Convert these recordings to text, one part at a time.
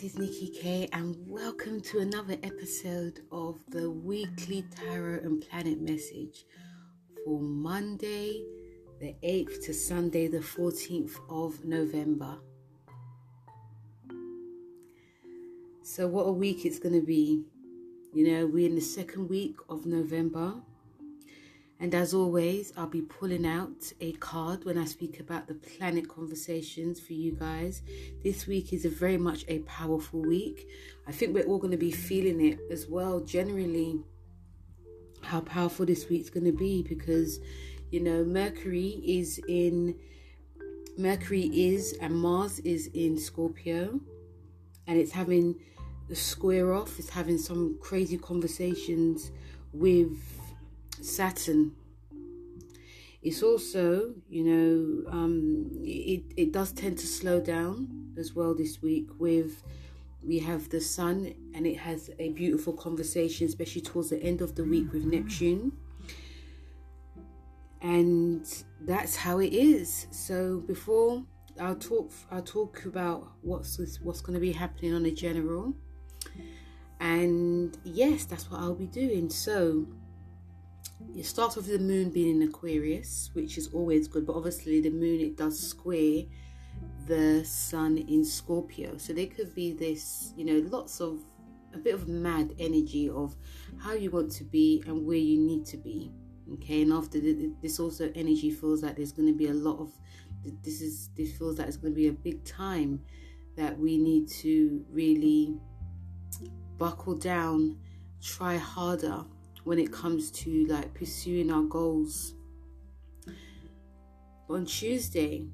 this is Nikki K, and welcome to another episode of the weekly Tarot and Planet message for Monday, the 8th to Sunday, the 14th of November. So, what a week it's going to be! You know, we're in the second week of November, and as always, I'll be pulling out a card when I speak about the planet conversations for you guys. This week is a very much a powerful week. I think we're all going to be feeling it as well, generally, how powerful this week's going to be because, you know, Mercury is in. Mercury is and Mars is in Scorpio, and it's having the square off, it's having some crazy conversations with Saturn. It's also, you know, um, it, it does tend to slow down as well this week with we have the sun and it has a beautiful conversation especially towards the end of the week with neptune. And that's how it is. So before i'll talk i'll talk about what's what's going to be happening on a general. And yes that's what i'll be doing. So it starts with the moon being in Aquarius, which is always good, but obviously the moon it does square the sun in Scorpio. So there could be this, you know, lots of a bit of mad energy of how you want to be and where you need to be. Okay, and after this, also energy feels like there's going to be a lot of this is this feels like it's going to be a big time that we need to really buckle down, try harder when it comes to like pursuing our goals. On Tuesday,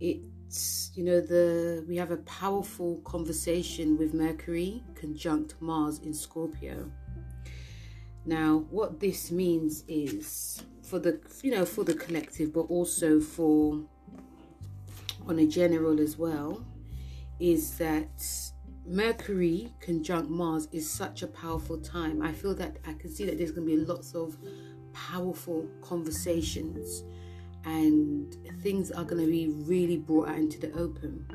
it's you know the we have a powerful conversation with Mercury conjunct Mars in Scorpio. Now, what this means is for the you know for the collective, but also for on a general as well, is that Mercury conjunct Mars is such a powerful time. I feel that I can see that there's going to be lots of powerful conversations and things are going to be really brought out into the open.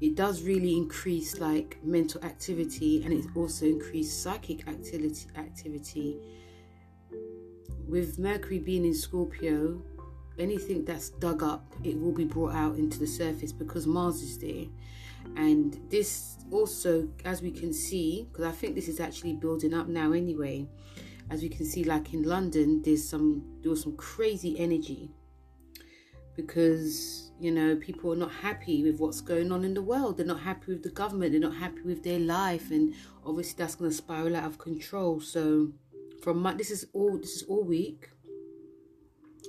It does really increase like mental activity and it also increase psychic activity activity. With Mercury being in Scorpio, anything that's dug up, it will be brought out into the surface because Mars is there. And this also, as we can see, because I think this is actually building up now anyway, as we can see, like in London, there's some there was some crazy energy because you know people are not happy with what's going on in the world. They're not happy with the government. They're not happy with their life, and obviously that's going to spiral out of control. So, from my, this is all this is all week.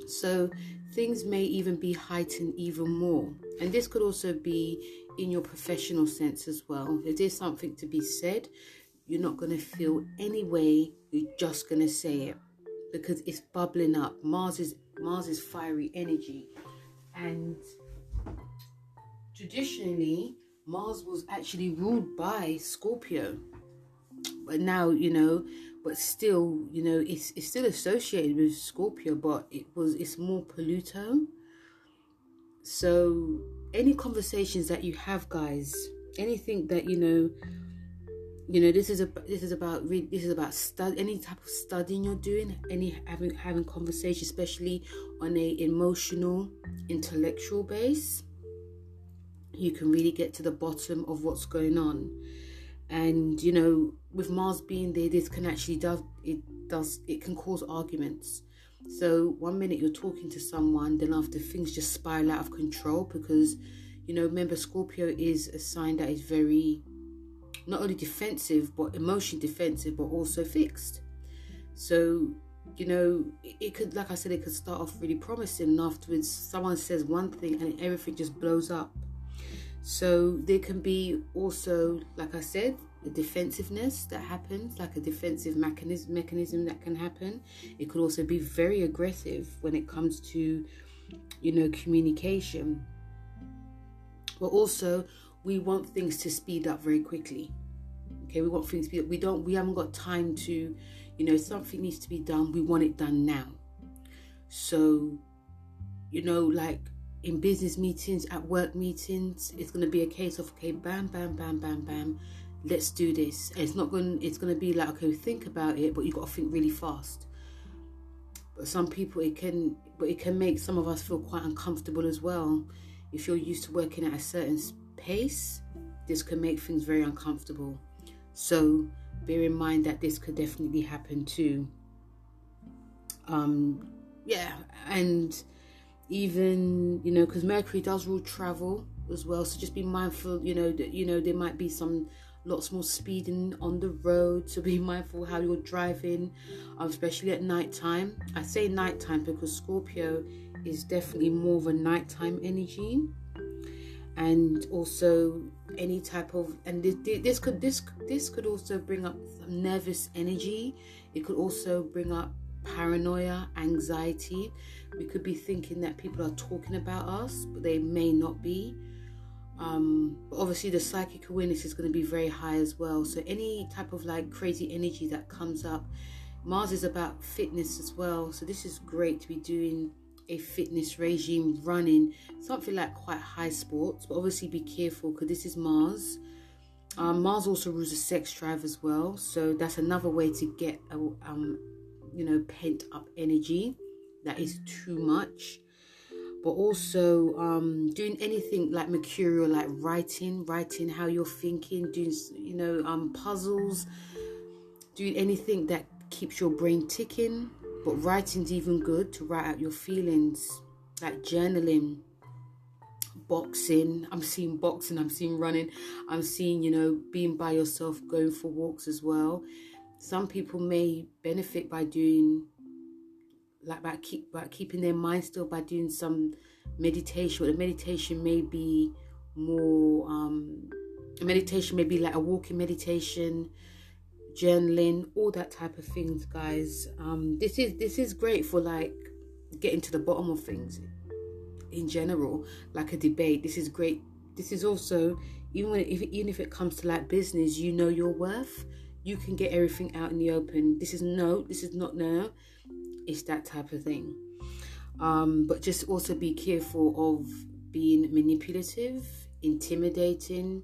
So things may even be heightened even more. And this could also be in your professional sense as well. If there's something to be said, you're not going to feel any way, you're just going to say it because it's bubbling up. Mars is Mars is fiery energy. And traditionally, Mars was actually ruled by Scorpio. But now, you know, but still, you know, it's it's still associated with Scorpio, but it was it's more Pluto. So any conversations that you have, guys, anything that you know, you know, this is a this is about this is about stud any type of studying you're doing, any having having conversation, especially on a emotional, intellectual base. You can really get to the bottom of what's going on and you know with mars being there this can actually does it does it can cause arguments. So one minute you're talking to someone then after things just spiral out of control because you know remember scorpio is a sign that is very not only defensive but emotion defensive but also fixed. So you know it could like i said it could start off really promising. And afterwards someone says one thing and everything just blows up so there can be also, like I said, a defensiveness that happens, like a defensive mechanism mechanism that can happen. It could also be very aggressive when it comes to, you know, communication. But also, we want things to speed up very quickly. Okay, we want things to be. We don't. We haven't got time to, you know, something needs to be done. We want it done now. So, you know, like in business meetings, at work meetings, it's going to be a case of okay, bam, bam, bam, bam, bam. Let's do this. And it's not going. It's going to be like okay, think about it, but you've got to think really fast. But some people, it can, but it can make some of us feel quite uncomfortable as well. If you're used to working at a certain pace, this can make things very uncomfortable. So bear in mind that this could definitely happen too. Um, yeah, and even you know because mercury does rule travel as well so just be mindful you know that you know there might be some lots more speeding on the road so be mindful how you're driving um, especially at night time i say night time because scorpio is definitely more of a nighttime energy. And also any type of and this, could this this could also bring up nervous energy. It could also bring up paranoia anxiety we could be thinking that people are talking about us, but they may not be. Um, obviously, the psychic awareness is going to be very high as well. So, any type of like crazy energy that comes up, Mars is about fitness as well. So, this is great to be doing a fitness regime, running something like quite high sports, but obviously be careful because this is Mars. Um, Mars also rules a sex drive as well, so that's another way to get a, um, you know, pent up energy. That is too much. But also um, doing anything like mercurial like writing writing how you're thinking doing you know um, puzzles doing anything that keeps your brain ticking. But writing's even good to write out your feelings like journaling boxing. I'm seeing boxing i'm seeing running i'm seeing you know being by yourself going for walks as well some people may benefit by doing like by keep by keeping their mind still by doing some meditation. But the meditation may be more um meditation may be like a walking meditation, journaling, all that type of things, guys. Um this is this is great for like getting to the bottom of things in general, like a debate. This is great. This is also even when if even if it comes to like business, you know your worth. You can get everything out in the open. This is no, this is not no it's that type of thing. Um, but just also be careful of being manipulative, intimidating.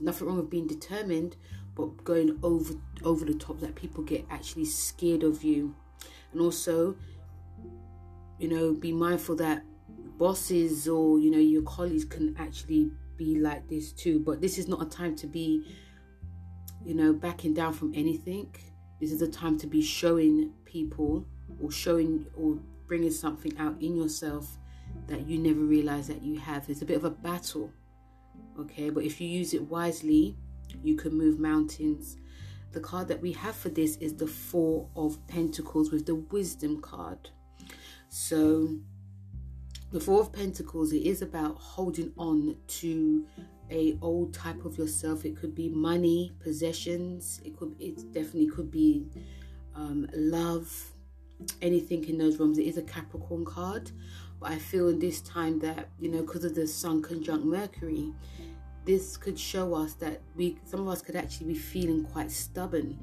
Nothing wrong with being determined, but going over over the top that people get actually scared of you. And also, you know, be mindful that bosses or you know your colleagues can actually be like this too. But this is not a time to be, you know, backing down from anything. This is a time to be showing people or showing or bringing something out in yourself that you never realize that you have. It's a bit of a battle, okay? But if you use it wisely, you can move mountains. The card that we have for this is the Four of Pentacles with the Wisdom card. So, the Four of Pentacles, it is about holding on to a old type of yourself. It could be money, possessions. It could. It definitely could be um, love anything in those realms. It is a Capricorn card, but I feel in this time that you know because of the Sun conjunct Mercury, this could show us that we some of us could actually be feeling quite stubborn.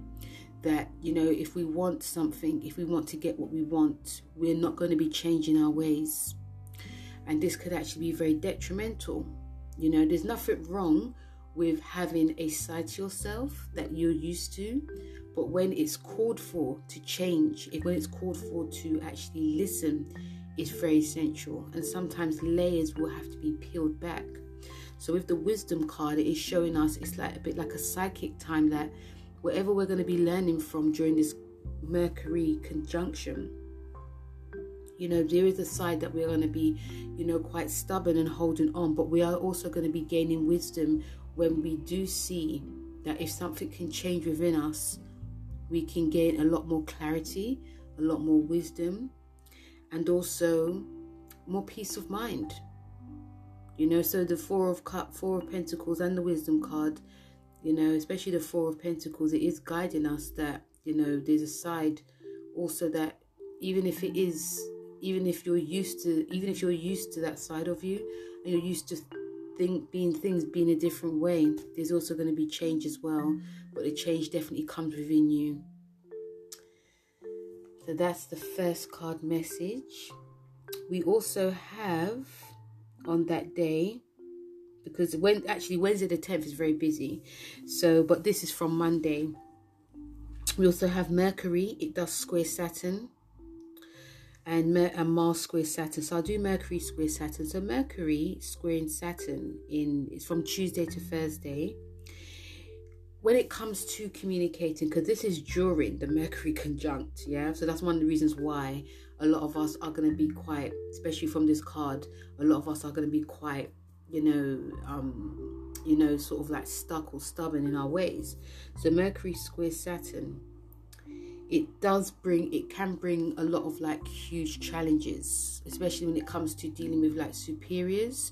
That you know, if we want something, if we want to get what we want, we're not going to be changing our ways, and this could actually be very detrimental. You know, there's nothing wrong with having a side to yourself that you're used to, but when it's called for to change, when it's called for to actually listen, it's very essential. And sometimes layers will have to be peeled back. So with the wisdom card, it is showing us it's like a bit like a psychic time that whatever we're going to be learning from during this Mercury conjunction, you know, there is a side that we're going to be, you know, quite stubborn and holding on, but we are also going to be gaining wisdom when we do see that if something can change within us, we can gain a lot more clarity, a lot more wisdom, and also more peace of mind. You know, so the four of cup, four of pentacles, and the wisdom card, you know, especially the four of pentacles, it is guiding us that you know there's a side also that even if it is, even if you're used to, even if you're used to that side of you, and you're used to think being things being a different way, there's also going to be change as well. But the change definitely comes within you. So that's the first card message. We also have on that day because when actually Wednesday the 10th is very busy. So, but this is from Monday. We also have Mercury, it does square Saturn and, Mars square Saturn. So I'll do Mercury square Saturn. So Mercury squaring Saturn in it's from Tuesday to Thursday. When it comes to communicating, because this is during the Mercury conjunct, yeah. So that's one of the reasons why a lot of us are going to be quite, especially from this card, a lot of us are going to be quite, you know, um, you know, sort of like stuck or stubborn in our ways. So Mercury square Saturn it does bring it can bring a lot of like huge challenges especially when it comes to dealing with like superiors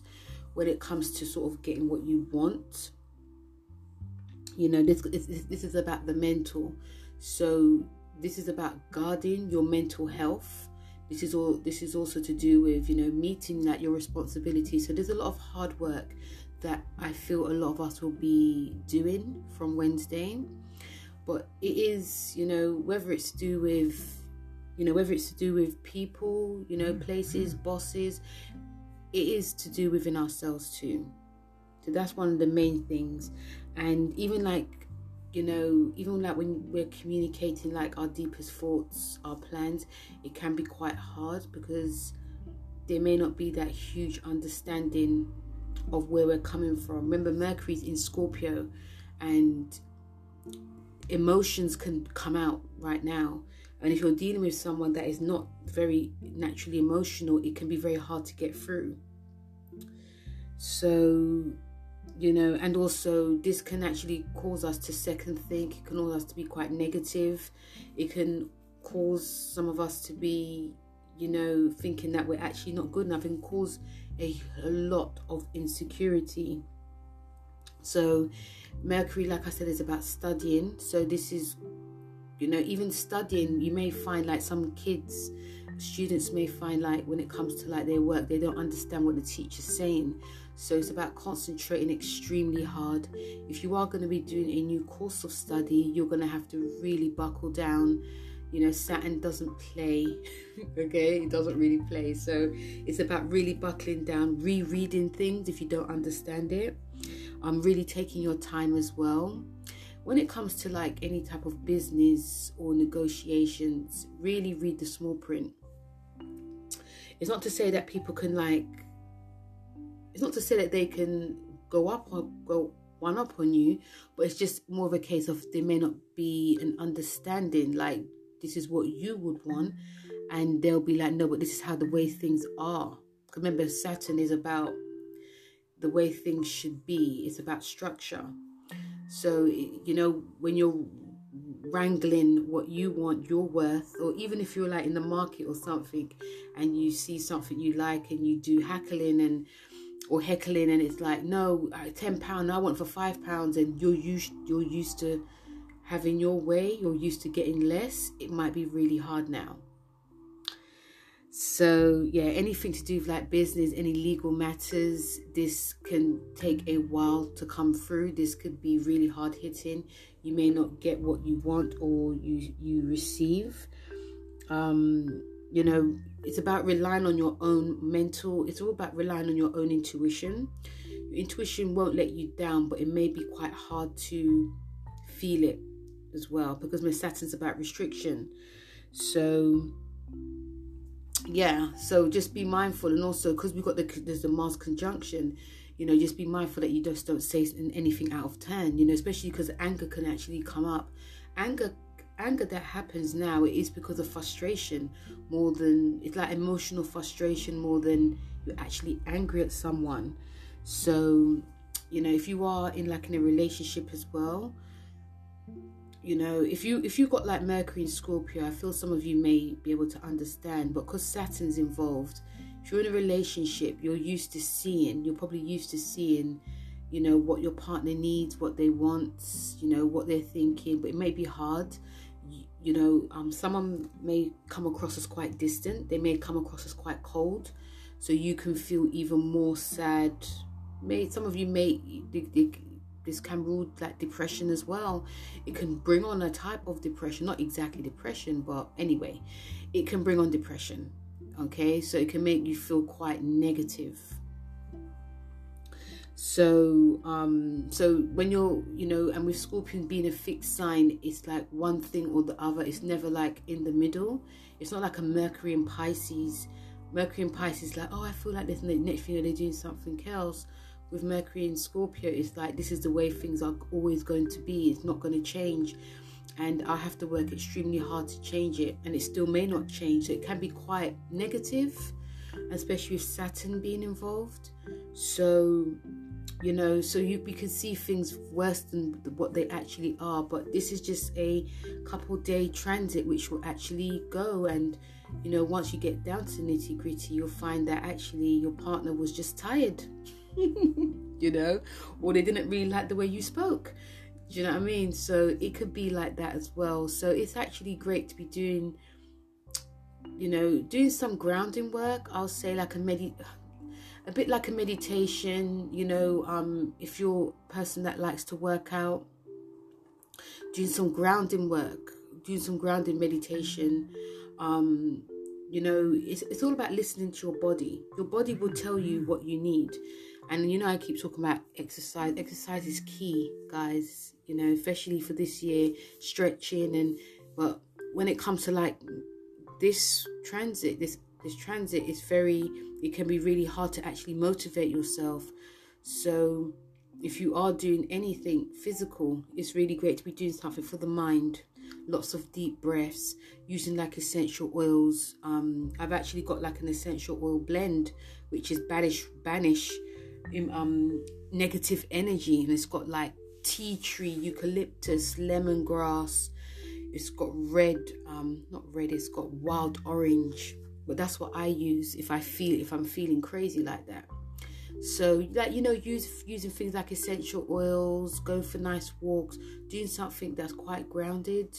when it comes to sort of getting what you want. You know this this is about the mental. So this is about guarding your mental health. This is all this is also to do with you know meeting like your responsibilities. So there's a lot of hard work that i feel a lot of us will be doing from wednesday but it is you know whether it's to do with you know whether it's to do with people you know mm-hmm. places mm-hmm. bosses it is to do within ourselves too. So that's one of the main things. And even like you know even like when we're communicating like our deepest thoughts our plans it can be quite hard because there may not be that huge understanding of where we're coming from. Remember mercury's in scorpio and emotions can come out right now. And if you're dealing with someone that is not very naturally emotional, it can be very hard to get through. So, you know, and also this can actually cause us to second think. It can cause us to be quite negative. It can cause some of us to be, you know, thinking that we're actually not good enough and cause a, a lot of insecurity. So, Mercury, like I said, is about studying. So this is, you know, even studying, you may find like some kids, students may find like when it comes to like their work, they don't understand what the teacher's saying. So it's about concentrating extremely hard. If you are going to be doing a new course of study, you're going to have to really buckle down. You know, Saturn doesn't play, okay? It doesn't really play. So it's about really buckling down, rereading things if you don't understand it um, really taking your time as well. When it comes to like any type of business or negotiations, really read the small print. It's not to say that people can like, it's not to say that they can go up or go one up on you, but it's just more of a case of there may not be an understanding like this is what you would want, and they'll be like, no, but this is how the way things are. Remember, Saturn is about the way things should be. It's about structure. So, you know, when you're wrangling what you want, your worth, or even if you're like in the market or something and you see something you like and you do hackling and or heckling and it's like, no, uh, ten pound, I want for five pounds, and you're used you're used to having your way, you're used to getting less, it might be really hard now. So, yeah, anything to do with like business, any legal matters, this can take a while to come through. This could be really hard hitting. You may not get what you want or you you receive. Um, you know, it's about relying on your own mental, it's all about relying on your own intuition. Your intuition won't let you down, but it may be quite hard to feel it as well because my Saturn's about restriction. So yeah so just be mindful and also because we've got the there's the mars conjunction you know just be mindful that you just don't say anything out of turn you know especially because anger can actually come up. Anger anger that happens now it is because of frustration more than it's like emotional frustration more than you're actually angry at someone. So you know if you are in like in a relationship as well you know if you if you got like mercury in scorpio i feel some of you may be able to understand but because saturn's involved if you're in a relationship you're used to seeing you're probably used to seeing you know what your partner needs what they want you know what they're thinking but it may be hard. You, you know um someone may come across as quite distant they may come across as quite cold so you can feel even more sad. May some of you may they, they, this can rule like depression as well. It can bring on a type of depression, not exactly depression, but anyway, it can bring on depression. Okay, so it can make you feel quite negative. So, um, so when you're, you know, and with Scorpion being a fixed sign, it's like one thing or the other. It's never like in the middle. It's not like a Mercury and Pisces. Mercury and Pisces, like, oh, I feel like this next thing they're doing something else. With Mercury and Scorpio, it's like this is the way things are always going to be. It's not going to change, and I have to work extremely hard to change it, and it still may not change. So it can be quite negative, especially with Saturn being involved. So you know so you we can see things worse than what they actually are but this is just a couple day transit which will actually go and you know once you get down to nitty gritty you'll find that actually your partner was just tired you know or they didn't really like the way you spoke do you know what i mean so it could be like that as well so it's actually great to be doing you know doing some grounding work i'll say like a medi a bit like a meditation, you know, um, if you're a person that likes to work out, doing some grounding work, doing some grounding meditation. Um, you know, it's, it's all about listening to your body. Your body will tell you what you need. And you know, I keep talking about exercise. Exercise is key, guys, you know, especially for this year, stretching and but when it comes to like this transit, this this transit is very it can be really hard to actually motivate yourself. So if you are doing anything physical it's really great to be doing something for the mind. Lots of deep breaths using like essential oils. Um i've actually got like an essential oil blend which is banish banish um negative energy and it's got like tea tree eucalyptus lemongrass it's got red um not red it's got wild orange but that's what I use if I feel if I'm feeling crazy like that. So like you know, use using things like essential oils, going for nice walks, doing something that's quite grounded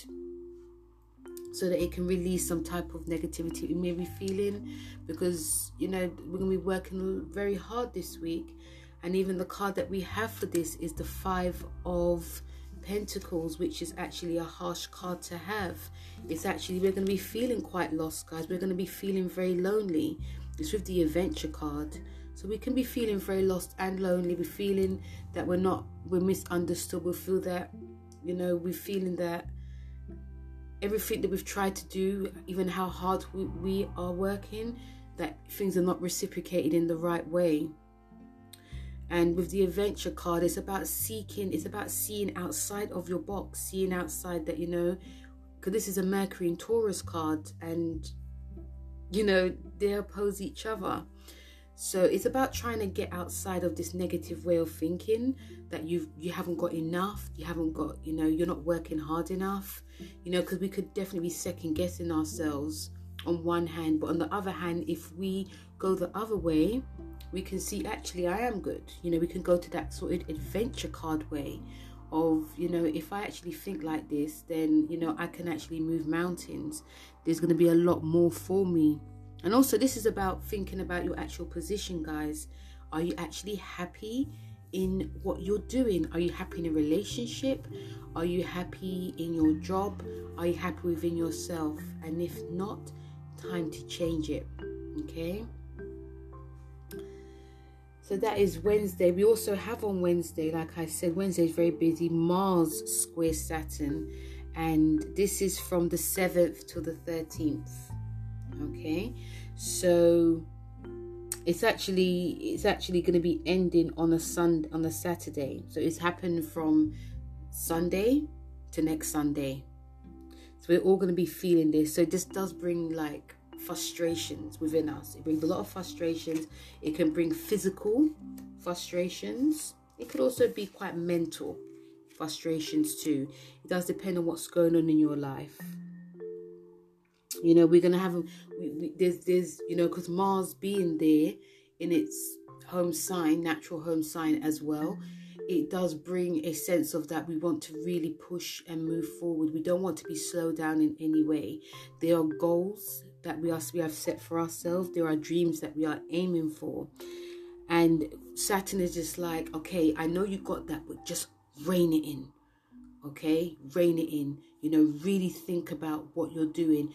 so that it can release some type of negativity we may be feeling because you know we're going to be working very hard this week and even the card that we have for this is the five of Pentacles, which is actually a harsh card to have. It's actually, we're going to be feeling quite lost, guys. We're going to be feeling very lonely. It's with the adventure card. So we can be feeling very lost and lonely. We're feeling that we're not, we're misunderstood. We feel that, you know, we're feeling that everything that we've tried to do, even how hard we, we are working, that things are not reciprocated in the right way. And with the adventure card it's about seeking it's about seeing outside of your box seeing outside that you know because this is a mercury and taurus card and you know they oppose each other so it's about trying to get outside of this negative way of thinking that you you haven't got enough you haven't got you know you're not working hard enough you know because we could definitely be second guessing ourselves on one hand but on the other hand if we go the other way we can see actually I am good. You know, we can go to that sort of adventure card way of, you know, if I actually think like this, then, you know, I can actually move mountains. There's going to be a lot more for me. And also, this is about thinking about your actual position, guys. Are you actually happy in what you're doing? Are you happy in a relationship? Are you happy in your job? Are you happy within yourself? And if not, time to change it. Okay. So that is Wednesday. We also have on Wednesday, like I said, Wednesday is very busy. Mars square Saturn, and this is from the 7th to the 13th. Okay, so it's actually it's actually going to be ending on a sun on a Saturday. So it's happened from Sunday to next Sunday. So we're all going to be feeling this. So this does bring like frustrations within us. It brings a lot of frustrations. It can bring physical frustrations. It could also be quite mental frustrations too. It does depend on what's going on in your life. You know, we're gonna have we, we, there's there's you know because Mars being there in its home sign, natural home sign as well it does bring a sense of that we want to really push and move forward. We don't want to be slowed down in any way. There are goals that we are we have set for ourselves. There are dreams that we are aiming for. And Saturn is just like, okay, I know you got that, but just rein it in. Okay? Rein it in. You know, really think about what you're doing.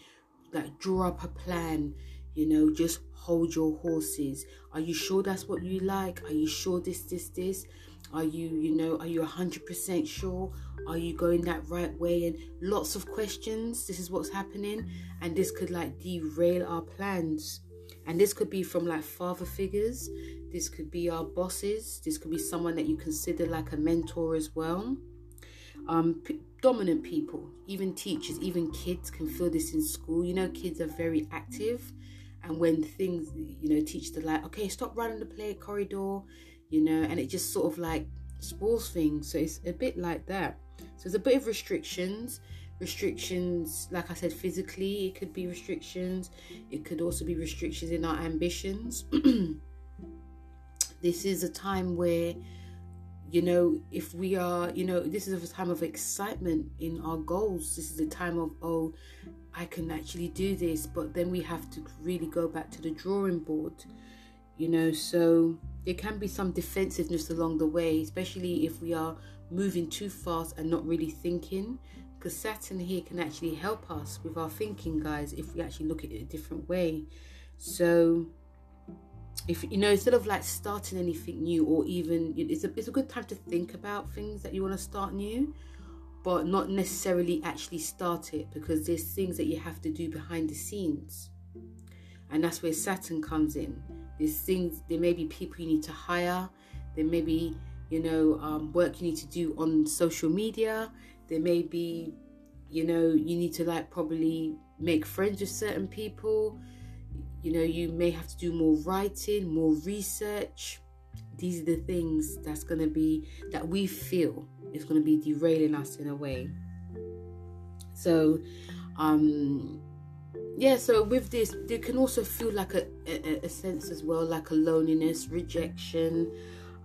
Like draw up a plan. you know, just hold your horses. Are you sure that's what you like? Are you sure this, this, this? Are you, you know, are you 100% sure? Are you going that right way? And lots of questions. This is what's happening. And this could like derail our plans. And this could be from like father figures. This could be our bosses. This could be someone that you consider like a mentor as well. Um, p- dominant people, even teachers, even kids can feel this in school. You know, kids are very active. And when things, you know, teach the like, okay, stop running the play corridor, you know, and it just sort of like spoils things. So it's a bit like that. So there's a bit of restrictions. Restrictions, like I said, physically, it could be restrictions. It could also be restrictions in our ambitions. this is a time where, you know, if we are, you know, this is a time of excitement in our goals. This is a time of, oh, I can actually do this. But then we have to really go back to the drawing board, you know, so there can be some defensiveness along the way, especially if we are moving too fast and not really thinking. Because Saturn here can actually help us with our thinking, guys, if we actually look at it a different way. So, if you know, instead of like starting anything new, or even it's a it's a good time to think about things that you want to start new, but not necessarily actually start it because there's things that you have to do behind the scenes, and that's where Saturn comes in there's things, there may be people you need to hire. There may be, you know, um, work you need to do on social media. There may be, you know, you need to like probably make friends with certain people. You know, you may have to do more writing, more research. These are the things that's going to be, that we feel is going to be derailing us in a way. So, um, yeah so with this there can also feel like a, a, a sense as well like a loneliness rejection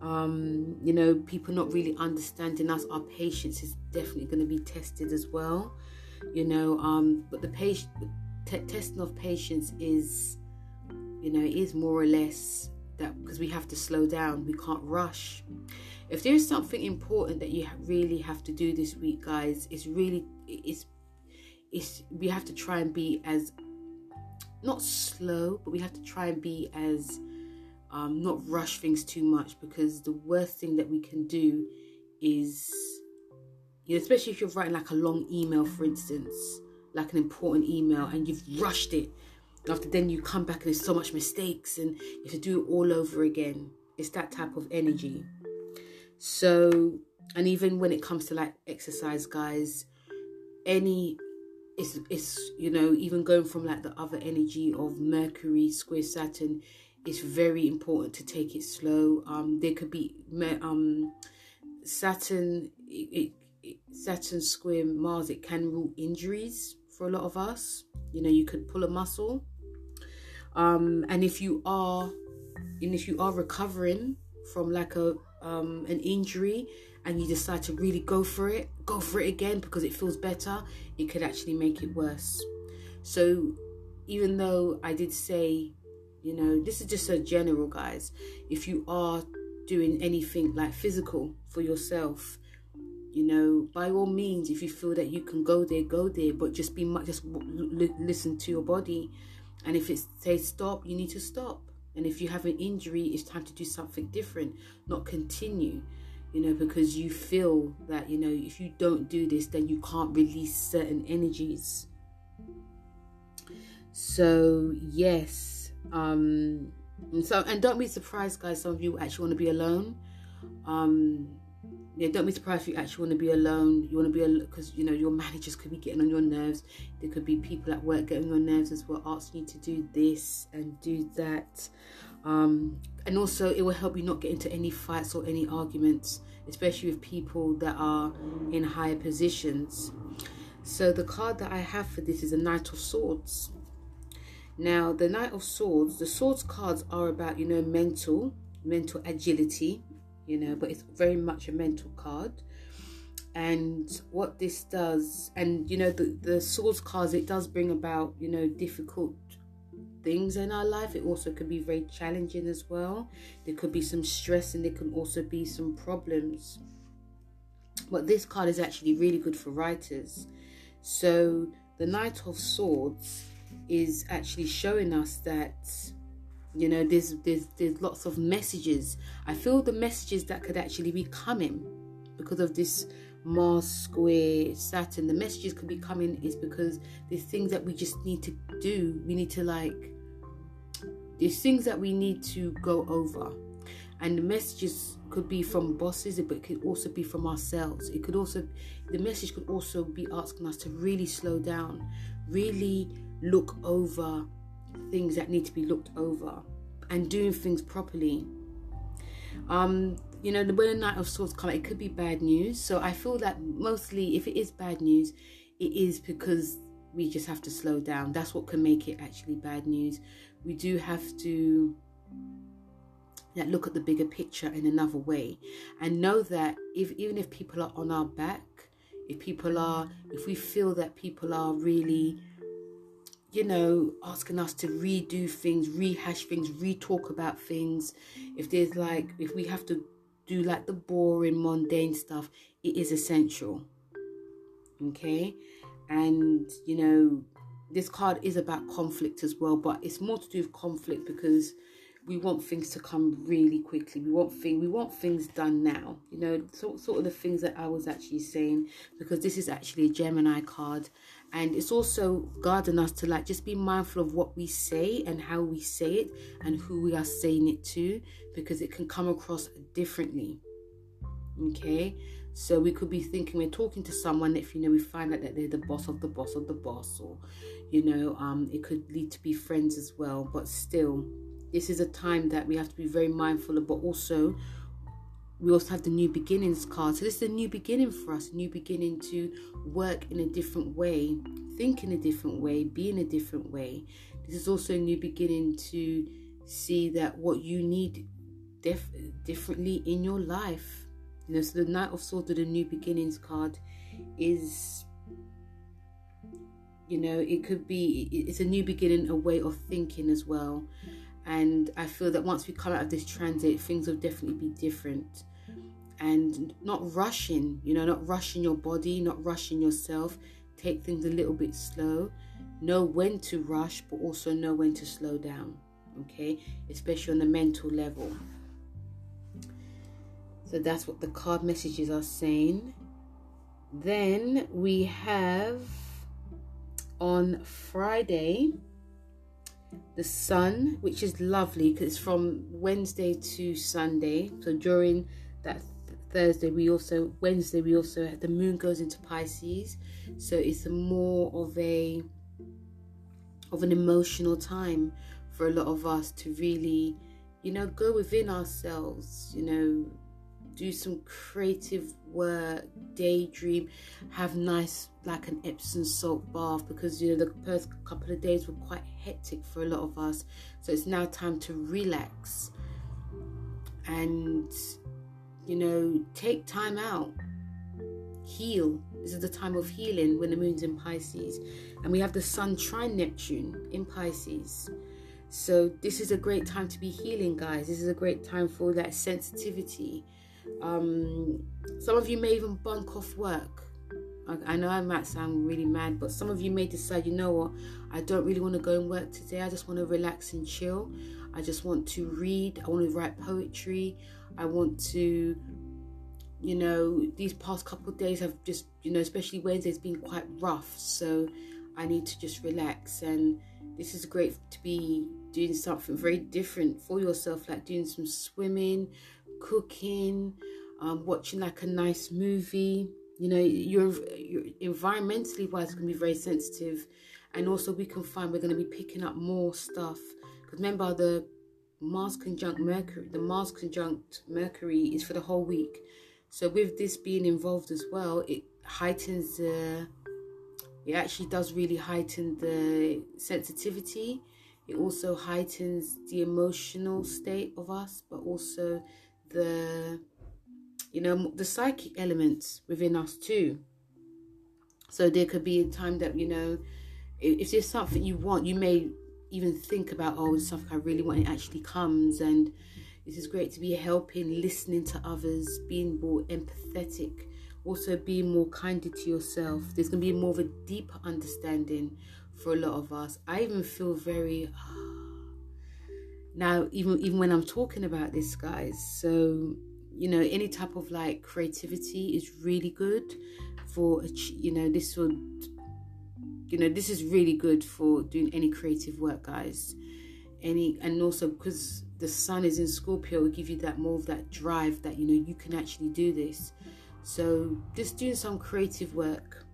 um, you know people not really understanding us our patience is definitely going to be tested as well you know um, but the patient testing of patience is you know it is more or less that because we have to slow down we can't rush if there's something important that you really have to do this week guys it's really it's it's we have to try and be as not slow, but we have to try and be as um, not rush things too much because the worst thing that we can do is, you know, especially if you're writing like a long email, for instance, like an important email, and you've rushed it. After then, you come back and there's so much mistakes, and you have to do it all over again. It's that type of energy. So, and even when it comes to like exercise, guys, any it's it's you know even going from like the other energy of Mercury square Saturn, it's very important to take it slow. Um, there could be um Saturn it, it, Saturn square Mars. It can rule injuries for a lot of us. You know, you could pull a muscle. Um, and if you are, and if you are recovering from like a um an injury, and you decide to really go for it, go for it again because it feels better, it could actually make it worse. So, even though I did say, you know, this is just a general, guys, if you are doing anything like physical for yourself, you know, by all means, if you feel that you can go there, go there, but just be just listen to your body. And if it says stop, you need to stop. And if you have an injury, it's time to do something different, not continue you know, because you feel that, you know, if you don't do this, then you can't release certain energies. So, yes. Um, and so, and don't be surprised, guys, some of you actually want to be alone. Um, yeah, don't be surprised if you actually want to be alone. You want to be because you know your managers could be getting on your nerves. There could be people at work getting on your nerves as well, asking you to do this and do that. Um, and also, it will help you not get into any fights or any arguments, especially with people that are in higher positions. So, the card that I have for this is a Knight of Swords. Now, the Knight of Swords, the Swords cards are about, you know, mental, mental agility, you know, but it's very much a mental card. And what this does, and you know, the, the Swords cards, it does bring about, you know, difficult things in our life. It also could be very challenging as well. There could be some stress and there can also be some problems. But this card is actually really good for writers. So the Knight of Swords is actually showing us that you know there's there's there's lots of messages. I feel the messages that could actually be coming because of this mars square saturn the messages could be coming is because there's things that we just need to do. We need to like there's things that we need to go over. And the messages could be from bosses but it could also be from ourselves. It could also the message could also be asking us to really slow down really look over things that need to be looked over and doing things properly. Um, you know, the when a Knight of Swords come, it could be bad news. So I feel that mostly, if it is bad news, it is because we just have to slow down. That's what can make it actually bad news. We do have to yeah, look at the bigger picture in another way and know that if even if people are on our back, if people are, if we feel that people are really you know, asking us to redo things, rehash things, re-talk about things. If there's like, if we have to do like the boring, mundane stuff, it is essential. Okay, and you know, this card is about conflict as well, but it's more to do with conflict because we want things to come really quickly. We want thing we want things done now. You know, sort sort of the things that I was actually saying because this is actually a Gemini card and it's also guarding us to like just be mindful of what we say and how we say it and who we are saying it to because it can come across differently. Okay. So we could be thinking we're talking to someone if you know we find out that they're the boss of the boss of the boss, or you know, um, it could lead to be friends as well. But still, this is a time that we have to be very mindful of, but also we also have the new beginnings card. So this is a new beginning for us, a new beginning to work in a different way, think in a different way, be in a different way. This is also a new beginning to see that what you need def- differently in your life. You know, so the Knight of Swords, the new beginnings card, is you know it could be it's a new beginning a way of thinking as well and i feel that once we come out of this transit things will definitely be different and not rushing you know not rushing your body not rushing yourself. Take things a little bit slow. Know when to rush but also know when to slow down okay? Especially on the mental level. So that's what the card messages are saying. Then we have on friday the sun which is lovely because it's from wednesday to sunday. So during that Thursday we also Wednesday we also the moon goes into Pisces. So it's more of a of an emotional time for a lot of us to really you know go within ourselves you know do some creative work daydream have nice like an Epsom salt bath because you know the first couple of days were quite hectic for a lot of us. So it's now time to relax and you know, take time out, heal. This is the time of healing when the moon's in Pisces, and we have the sun trine Neptune in Pisces. So, this is a great time to be healing, guys. This is a great time for that sensitivity. Um, some of you may even bunk off work. I, I know I might sound really mad, but some of you may decide, you know what, I don't really want to go and work today. I just want to relax and chill. I just want to read. I want to write poetry. I want to, you know, these past couple days have just, you know, especially Wednesday's been quite rough. So I need to just relax. And this is great to be doing something very different for yourself, like doing some swimming, cooking, um, watching like a nice movie. You know, you're, you're environmentally wise, to be very sensitive. And also, we can find we're going to be picking up more stuff. Because remember, the Mars conjunct Mercury, the Mars conjunct Mercury is for the whole week. So with this being involved as well, it heightens the. It actually does really heighten the sensitivity. It also heightens the emotional state of us, but also the, you know, the psychic elements within us too. So there could be a time that you know, if there's something you want, you may even think about oh this stuff I really want it actually comes and this is great to be helping listening to others being more empathetic also being more kinder to yourself there's going to be more of a deeper understanding for a lot of us. I even feel very now even even when I'm talking about this guys. So, you know, any type of like creativity is really good for you know, this would you know, this is really good for doing any creative work, guys. Any and also because the sun is in Scorpio, will give you that more of that drive that you know you can actually do this. So just doing some creative work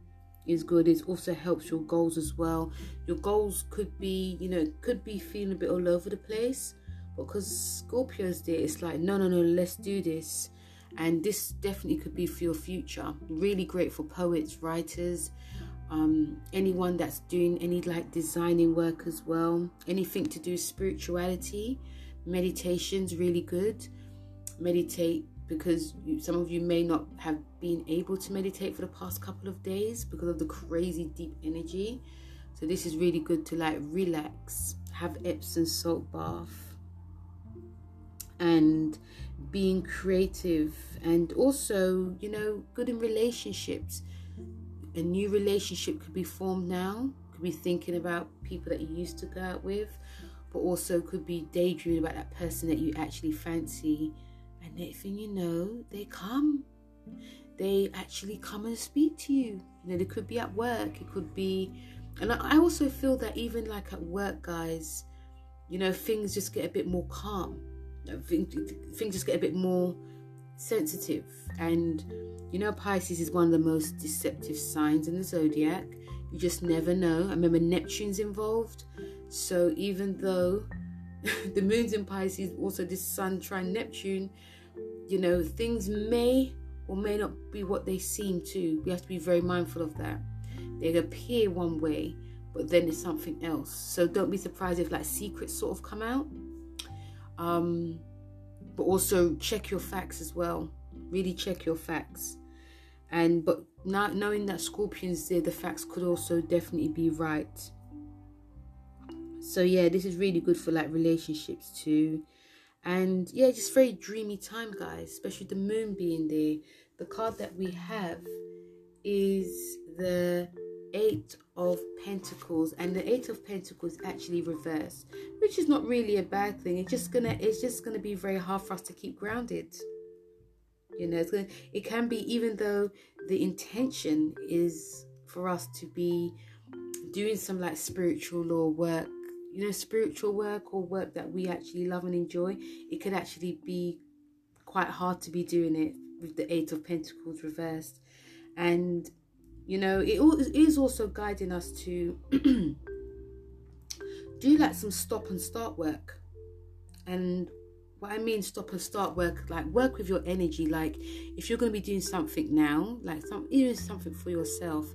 is good. It also helps your goals as well. Your goals could be, you know, could be feeling a bit all over the place, because Scorpio's there, it's like, no, no, no, let's do this. And this definitely could be for your future. Really great for poets, writers, um, anyone that's doing any like designing work as well. Anything to do spirituality, meditation's really good. Meditate because you, some of you may not have been able to meditate for the past couple of days because of the crazy deep energy. So this is really good to like relax, have Epsom salt bath, and being creative, and also you know good in relationships. A new relationship could be formed now. Could be thinking about people that you used to go out with, but also could be daydreaming about that person that you actually fancy and next thing you know, they come. They actually come and speak to you. You know, they could be at work, it could be. And I also feel that even like at work, guys, you know, things just get a bit more calm. Things just get a bit more sensitive. And, you know, Pisces is one of the most deceptive signs in the zodiac. You just never know. I remember Neptune's involved. So even though the moon's in Pisces, also this Sun trine Neptune, you know, things may or may not be what they seem to. We have to be very mindful of that. They appear one way, but then it's something else. So don't be surprised if like secrets sort of come out. Um, but also check your facts as well. Really check your facts. And but now knowing that Scorpions there, the facts could also definitely be right. So yeah, this is really good for like relationships too and yeah just very dreamy time guys especially the moon being there the card that we have is the eight of pentacles and the eight of pentacles actually reversed which is not really a bad thing it's just gonna it's just gonna be very hard for us to keep grounded you know it's gonna it can be even though the intention is for us to be doing some like spiritual law work you know, spiritual work or work that we actually love and enjoy, it could actually be quite hard to be doing it with the Eight of Pentacles reversed. And, you know, it is also guiding us to do like some stop and start work. And what I mean stop and start work, like work with your energy. Like if you're going to be doing something now, like some even something for yourself,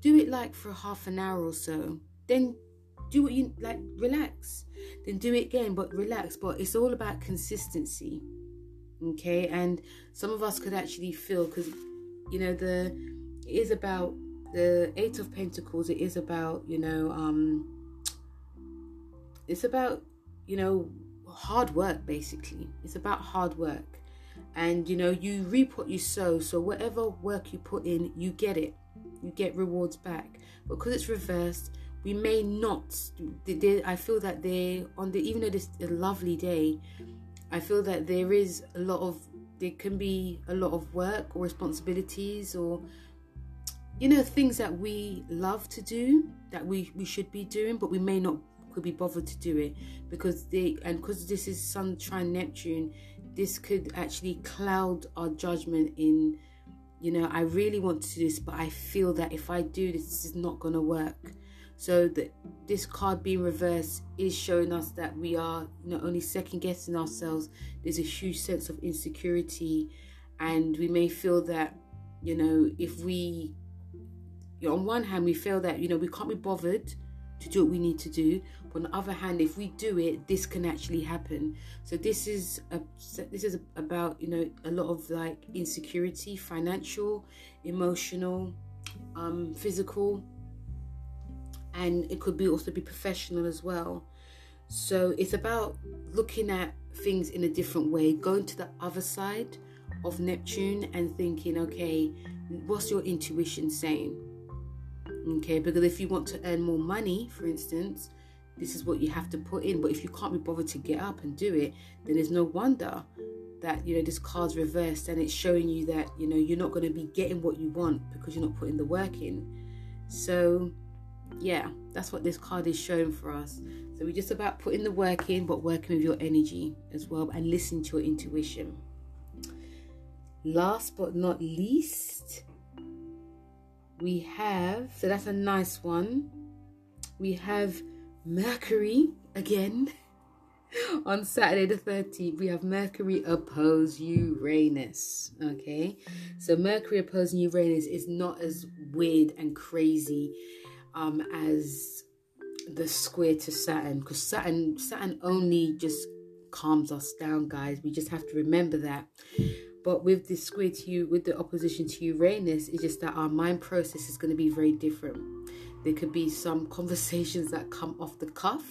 do it like for half an hour or so. Then do what you like relax then do it again but relax but it's all about consistency okay and some of us could actually feel because you know the it is about the eight of pentacles. It is about you know um it's about you know hard work basically. It's about hard work. And you know you reap what you sow. So whatever work you put in you get it. You get rewards back. Because it's reversed we may not they, i feel that they on the even though this is a lovely day i feel that there is a lot of there can be a lot of work or responsibilities or you know things that we love to do that we we should be doing but we may not could be bothered to do it because they and because this is sun trine neptune this could actually cloud our judgment in you know i really want to do this but i feel that if i do this, this is not going to work. So that this card being reversed is showing us that we are not only second guessing ourselves, there's a huge sense of insecurity, and we may feel that, you know, if we you know, on one hand we feel that, you know, we can't be bothered to do what we need to do. But on the other hand, if we do it, this can actually happen. So this is a this is about you know a lot of like insecurity, financial, emotional, um, physical, and it could be also be professional as well. So it's about looking at things in a different way, going to the other side of Neptune and thinking, okay, what's your intuition saying? Okay, because if you want to earn more money, for instance, this is what you have to put in. But if you can't be bothered to get up and do it, then there's no wonder that you know this card's reversed and it's showing you that you know you're not going to be getting what you want because you're not putting the work in. So, yeah, that's what this card is showing for us. So we're just about putting the work in, but working with your energy as well and listening to your intuition. Last but not least, we have so that's a nice one. We have Mercury again. On Saturday the 13th, we have Mercury oppose Uranus. Okay, so Mercury opposing Uranus is not as weird and crazy um, as the square to Saturn because Saturn Saturn only just calms us down, guys. We just have to remember that. But with the square to you, with the opposition to Uranus, it's just that our mind process is going to be very different. There could be some conversations that come off the cuff.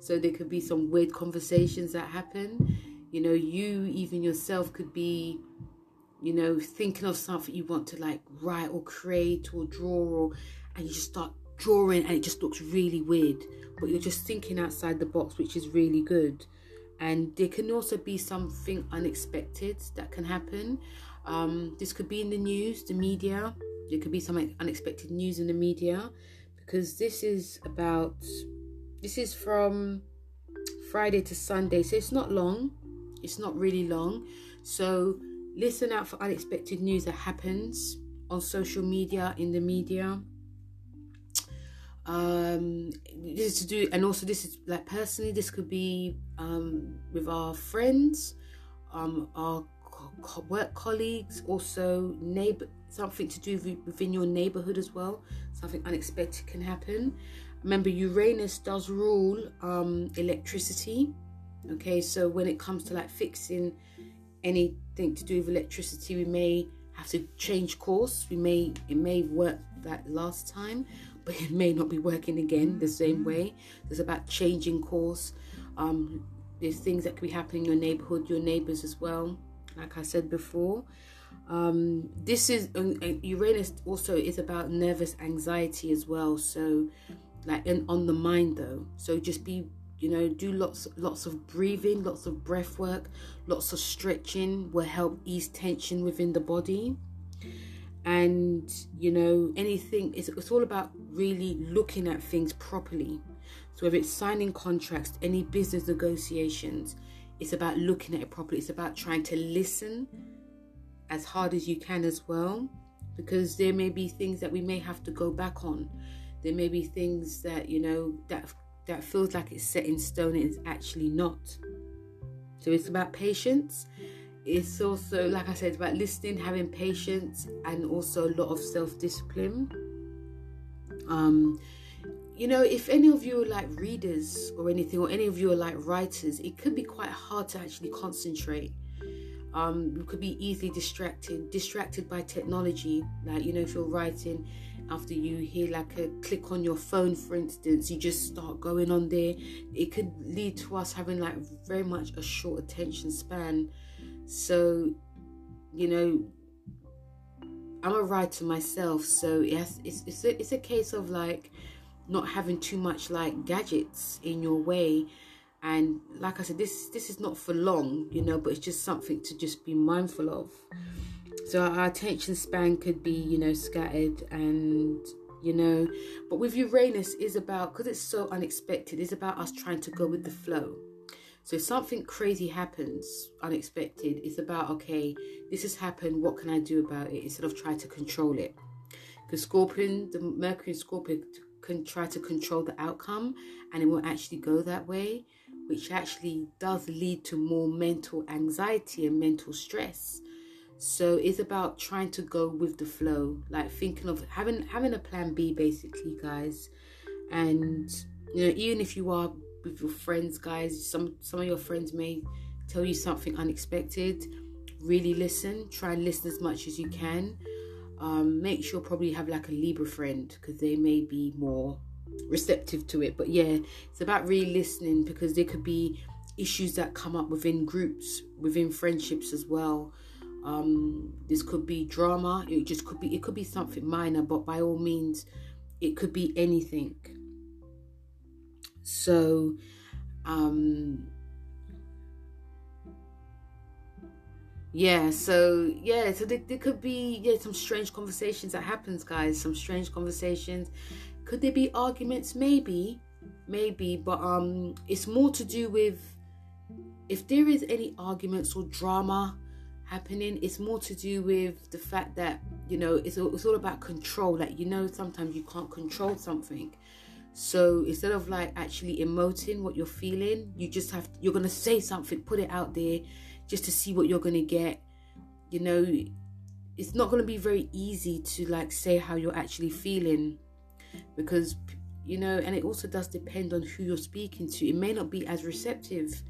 So there could be some weird conversations that happen. You know, you even yourself could be, you know, thinking of something you want to like write or create or draw, or, and you just start drawing and it just looks really weird. But you're just thinking outside the box, which is really good and there can also be something unexpected that can happen. Um, this could be in the news, the media. There could be some unexpected news in the media because this is about this is from Friday to Sunday, so it's not long. It's not really long. So listen out for unexpected news that happens on social media, in the media um this is to do and also this is like personally this could be um with our friends um our co- work colleagues also neighbor something to do with, within your neighborhood as well something unexpected can happen remember uranus does rule um electricity okay so when it comes to like fixing anything to do with electricity we may have to change course we may it may work that last time but it may not be working again the same way. There's about changing course. Um, there's things that could be happening in your neighborhood, your neighbors as well. Like I said before, um, this is Uranus also is about nervous anxiety as well. So, like on the mind though. So just be you know do lots lots of breathing lots of breath work lots of stretching will help ease tension within the body and you know anything it's, it's all about really looking at things properly so whether it's signing contracts any business negotiations it's about looking at it properly. It's about trying to listen as hard as you can as well because there may be things that we may have to go back on. There may be things that you know that that feels like it's set in stone and it's actually not. So it's about patience. It's also like i said about listening having patience and also a lot of self-discipline. Um you know if any of you are like readers or anything or any of you are like writers it could be quite hard to actually concentrate. Um you could be easily distracted distracted by technology. Like you know if you're writing after you hear like a click on your phone for instance you just start going on there it could lead to us having like very much a short attention span. So, you know, I'm a writer myself, so yes, it's it's a, it's a case of like not having too much like gadgets in your way. And like I said, this this is not for long, you know, but it's just something to just be mindful of. So our attention span could be, you know, scattered and you know, but with Uranus is about because it's so unexpected. It's about us trying to go with the flow so if something crazy happens, unexpected, it's about okay, this has happened. What can I do about it instead of trying to control it? Because Scorpion, the Mercury Scorpion can try to control the outcome, and it won't actually go that way, which actually does lead to more mental anxiety and mental stress. So it's about trying to go with the flow, like thinking of having having a plan B, basically, guys. And you know, even if you are with your friends, guys. Some some of your friends may tell you something unexpected. Really listen. Try and listen as much as you can. Um, make sure probably have like a Libra friend because they may be more receptive to it. But yeah, it's about really listening because there could be issues that come up within groups, within friendships as well. Um, this could be drama. It just could be. It could be something minor, but by all means, it could be anything. So, um, yeah so yeah so there, there, could be yeah some strange conversations that happens guys some strange conversations. Could there be arguments? Maybe maybe but um it's more to do with if there is any arguments or drama happening it's more to do with the fact that you know it's all, it's all about control. Like you know sometimes you can't control something. So instead of like actually emoting what you're feeling you just have you're gonna say something put it out there just to see what you're going to get. You know, it's not going to be very easy to like say how you're actually feeling because you know, and it also does depend on who you're speaking to. It may not be as receptive.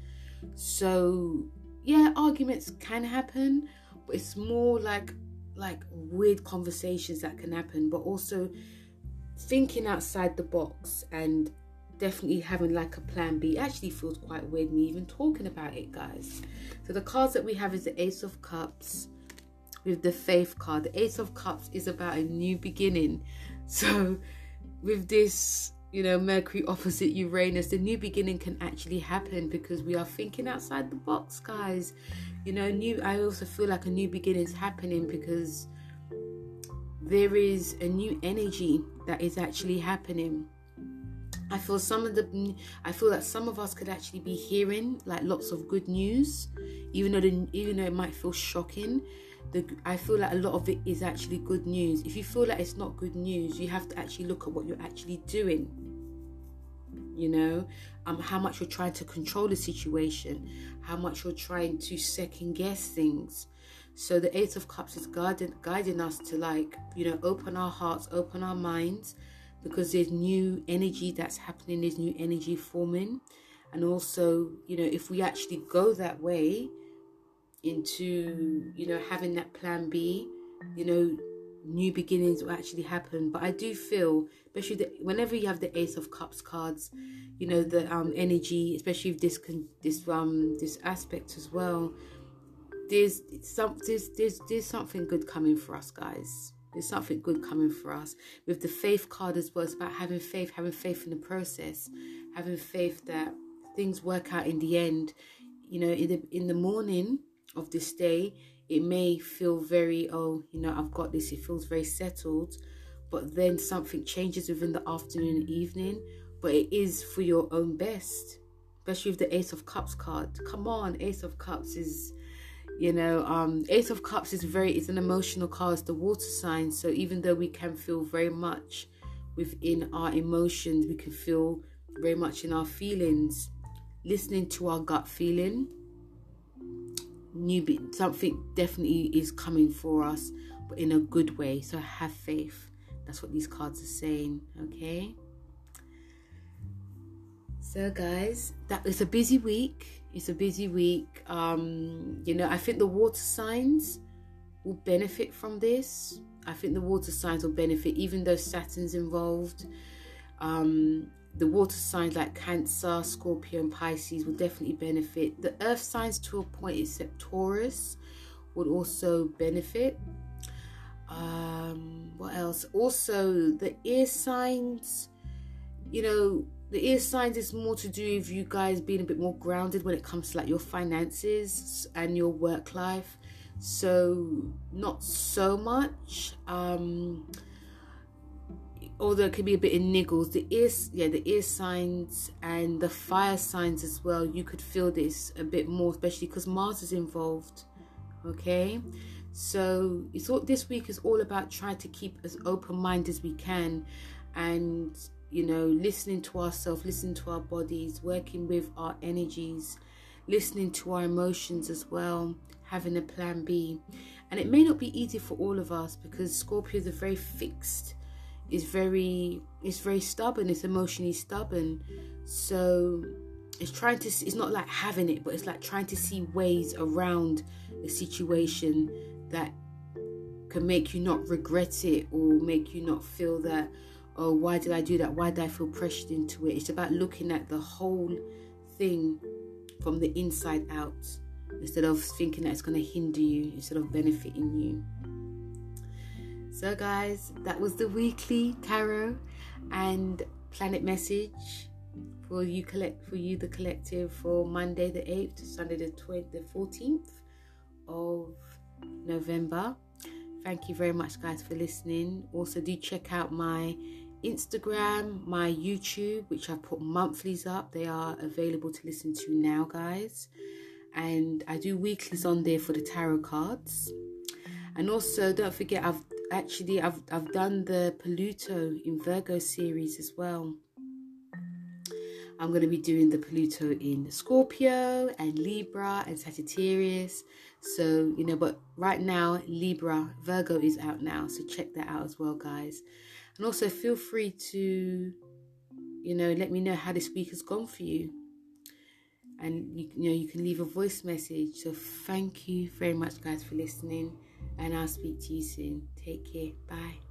So, yeah, arguments can happen, but it's more like like weird conversations that can happen, but also thinking outside the box and definitely having like a plan B. Actually feels quite weird me even talking about it guys. So the cards that we have is the ace of cups with the faith card. The ace of cups is about a new beginning. So with this you know mercury opposite uranus the new beginning can actually happen because we are thinking outside the box guys. You know new i also feel like a new beginning is happening because there is a new energy that is actually happening I feel some of the I feel that some of us could actually be hearing like lots of good news, even though the, even though it might feel shocking. The, I feel like a lot of it is actually good news. If you feel like it's not good news, you have to actually look at what you're actually doing. You know, um, how much you're trying to control the situation, how much you're trying to second guess things. So the Eight of Cups is guiding guiding us to like you know open our hearts, open our minds because there's new energy that's happening, there's new energy forming. And also, you know, if we actually go that way into, you know, having that plan B, you know, new beginnings will actually happen. But I do feel, especially the, whenever you have the Ace of Cups cards, you know, the um energy, especially with this con- this um this aspect as well. There's some there's, there's there's something good coming for us, guys. There's something good coming for us. With the faith card as well, it's about having faith, having faith in the process, having faith that things work out in the end. You know, in the in the morning of this day, it may feel very, oh, you know, I've got this. It feels very settled, but then something changes within the afternoon and evening. But it is for your own best, especially with the Ace of Cups card. Come on, Ace of Cups is you know um ace of cups is very it's an emotional card it's the water sign. So even though we can feel very much within our emotions we can feel very much in our feelings. Listening to our gut feeling new something definitely is coming for us but in a good way. So have faith. That's what these cards are saying okay? So guys that is a busy week it's a busy week. Um, you know, I think the water signs will benefit from this. I think the water signs will benefit, even though Saturn's involved. Um, the water signs like Cancer, Scorpio, and Pisces will definitely benefit. The earth signs, to a point, except Taurus, would also benefit. Um, what else? Also, the air signs, you know, the ear signs is more to do with you guys being a bit more grounded when it comes to like your finances and your work life. So not so much um although it could be a bit in niggles the ears yeah the ear signs and the fire signs as well you could feel this a bit more especially because mars is involved okay? So it's all this week is all about trying to keep as open mind as we can and you know, listening to ourselves, listening to our bodies, working with our energies, listening to our emotions as well, having a plan B. And it may not be easy for all of us because Scorpios are very fixed, is very it's very stubborn, it's emotionally stubborn. So it's trying to it's not like having it, but it's like trying to see ways around the situation that can make you not regret it or make you not feel that oh, why did I do that? Why did I feel pressured into it? It's about looking at the whole thing from the inside out instead of thinking that it's going to hinder you instead of benefiting you. So, guys, that was the weekly tarot and planet message for you collect for you the collective for Monday the 8th to Sunday the 20, the 14th of November. Thank you very much guys for listening. Also do check out my Instagram, my YouTube, which I put monthlies up. They are available to listen to now, guys. And I do weeklies on there for the tarot cards. And also don't forget I've actually I've I've done the Pluto in Virgo series as well. I'm going to be doing the Pluto in Scorpio and Libra and Sagittarius. So, you know, but right now, Libra, Virgo is out now. So check that out as well, guys. And also feel free to, you know, let me know how this week has gone for you. And, you, you know, you can leave a voice message. So thank you very much, guys, for listening. And I'll speak to you soon. Take care. Bye.